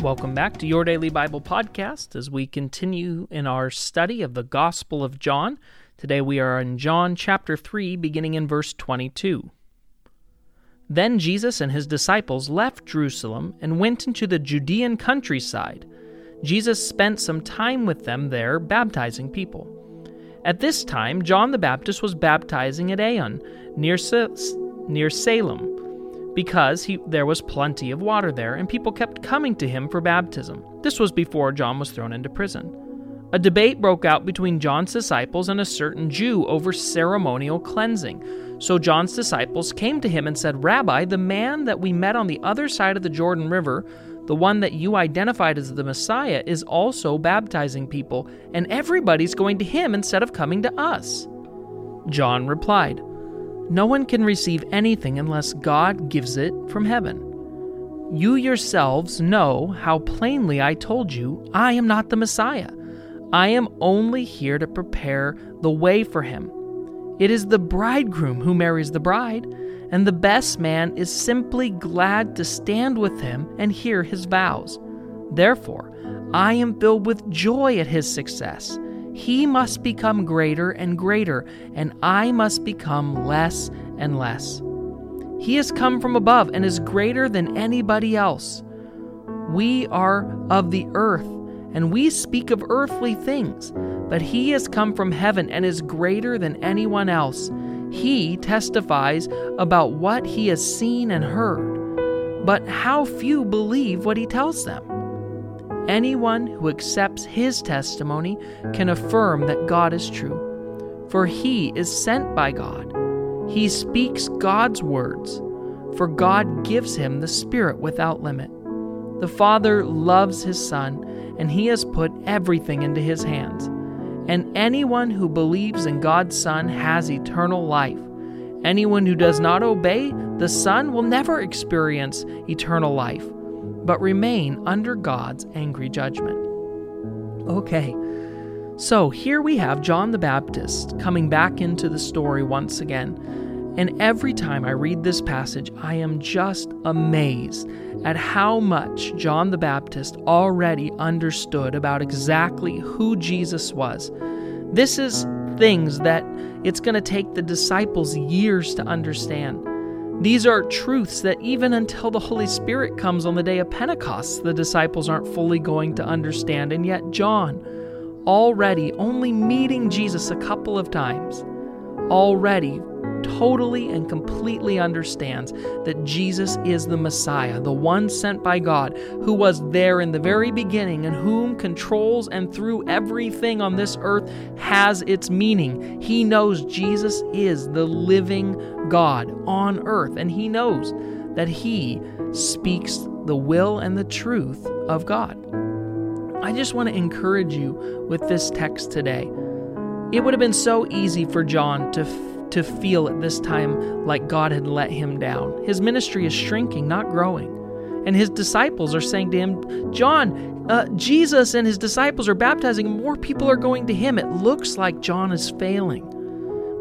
Welcome back to Your Daily Bible Podcast as we continue in our study of the Gospel of John. Today we are in John chapter 3, beginning in verse 22. Then Jesus and his disciples left Jerusalem and went into the Judean countryside. Jesus spent some time with them there, baptizing people. At this time, John the Baptist was baptizing at Aenon, near, Sa- near Salim because he, there was plenty of water there, and people kept coming to him for baptism. This was before John was thrown into prison. A debate broke out between John's disciples and a certain Jew over ceremonial cleansing. So John's disciples came to him and said, Rabbi, the man that we met on the other side of the Jordan River, the one that you identified as the Messiah, is also baptizing people, and everybody's going to him instead of coming to us. John replied, no one can receive anything unless God gives it from heaven. You yourselves know how plainly I told you I am not the Messiah. I am only here to prepare the way for him. It is the bridegroom who marries the bride, and the best man is simply glad to stand with him and hear his vows. Therefore, I am filled with joy at his success. He must become greater and greater, and I must become less and less. He has come from above and is greater than anybody else. We are of the earth, and we speak of earthly things, but He has come from heaven and is greater than anyone else. He testifies about what He has seen and heard, but how few believe what He tells them. Anyone who accepts his testimony can affirm that God is true, for he is sent by God. He speaks God's words, for God gives him the Spirit without limit. The Father loves his Son, and he has put everything into his hands. And anyone who believes in God's Son has eternal life. Anyone who does not obey the Son will never experience eternal life but remain under God's angry judgment. Okay, so here we have John the Baptist coming back into the story once again. And every time I read this passage, I am just amazed at how much John the Baptist already understood about exactly who Jesus was. This is things that it's going to take the disciples years to understand. These are truths that even until the Holy Spirit comes on the day of Pentecost, the disciples aren't fully going to understand. And yet, John, already only meeting Jesus a couple of times, already totally and completely understands that Jesus is the Messiah, the one sent by God, who was there in the very beginning and whom controls and through everything on this earth has its meaning. He knows Jesus is the living God on earth, and he knows that he speaks the will and the truth of God. I just want to encourage you with this text today. It would have been so easy for John to to feel at this time like God had let him down. His ministry is shrinking, not growing. And his disciples are saying to him, John, uh, Jesus and his disciples are baptizing, more people are going to him. It looks like John is failing.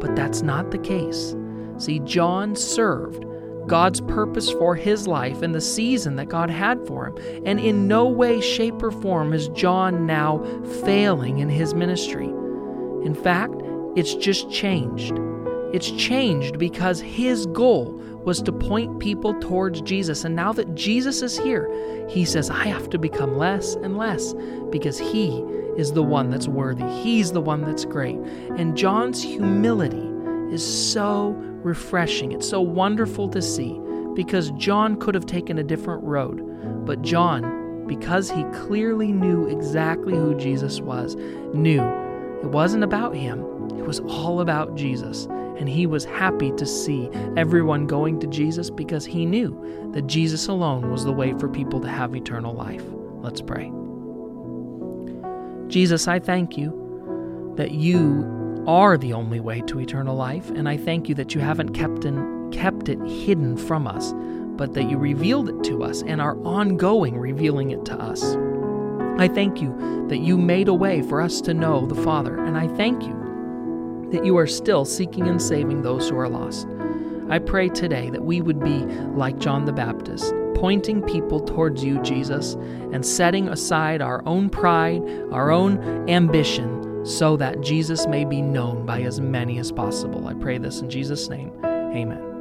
But that's not the case. See, John served God's purpose for his life and the season that God had for him. And in no way, shape, or form is John now failing in his ministry. In fact, it's just changed. It's changed because his goal was to point people towards Jesus. And now that Jesus is here, he says, I have to become less and less because he is the one that's worthy. He's the one that's great. And John's humility is so refreshing. It's so wonderful to see because John could have taken a different road. But John, because he clearly knew exactly who Jesus was, knew it wasn't about him, it was all about Jesus and he was happy to see everyone going to Jesus because he knew that Jesus alone was the way for people to have eternal life. Let's pray. Jesus, I thank you that you are the only way to eternal life, and I thank you that you haven't kept, in, kept it hidden from us, but that you revealed it to us and are ongoing revealing it to us. I thank you that you made a way for us to know the Father, and I thank you that you are still seeking and saving those who are lost. I pray today that we would be like John the Baptist, pointing people towards you, Jesus, and setting aside our own pride, our own ambition, so that Jesus may be known by as many as possible. I pray this in Jesus' name. Amen.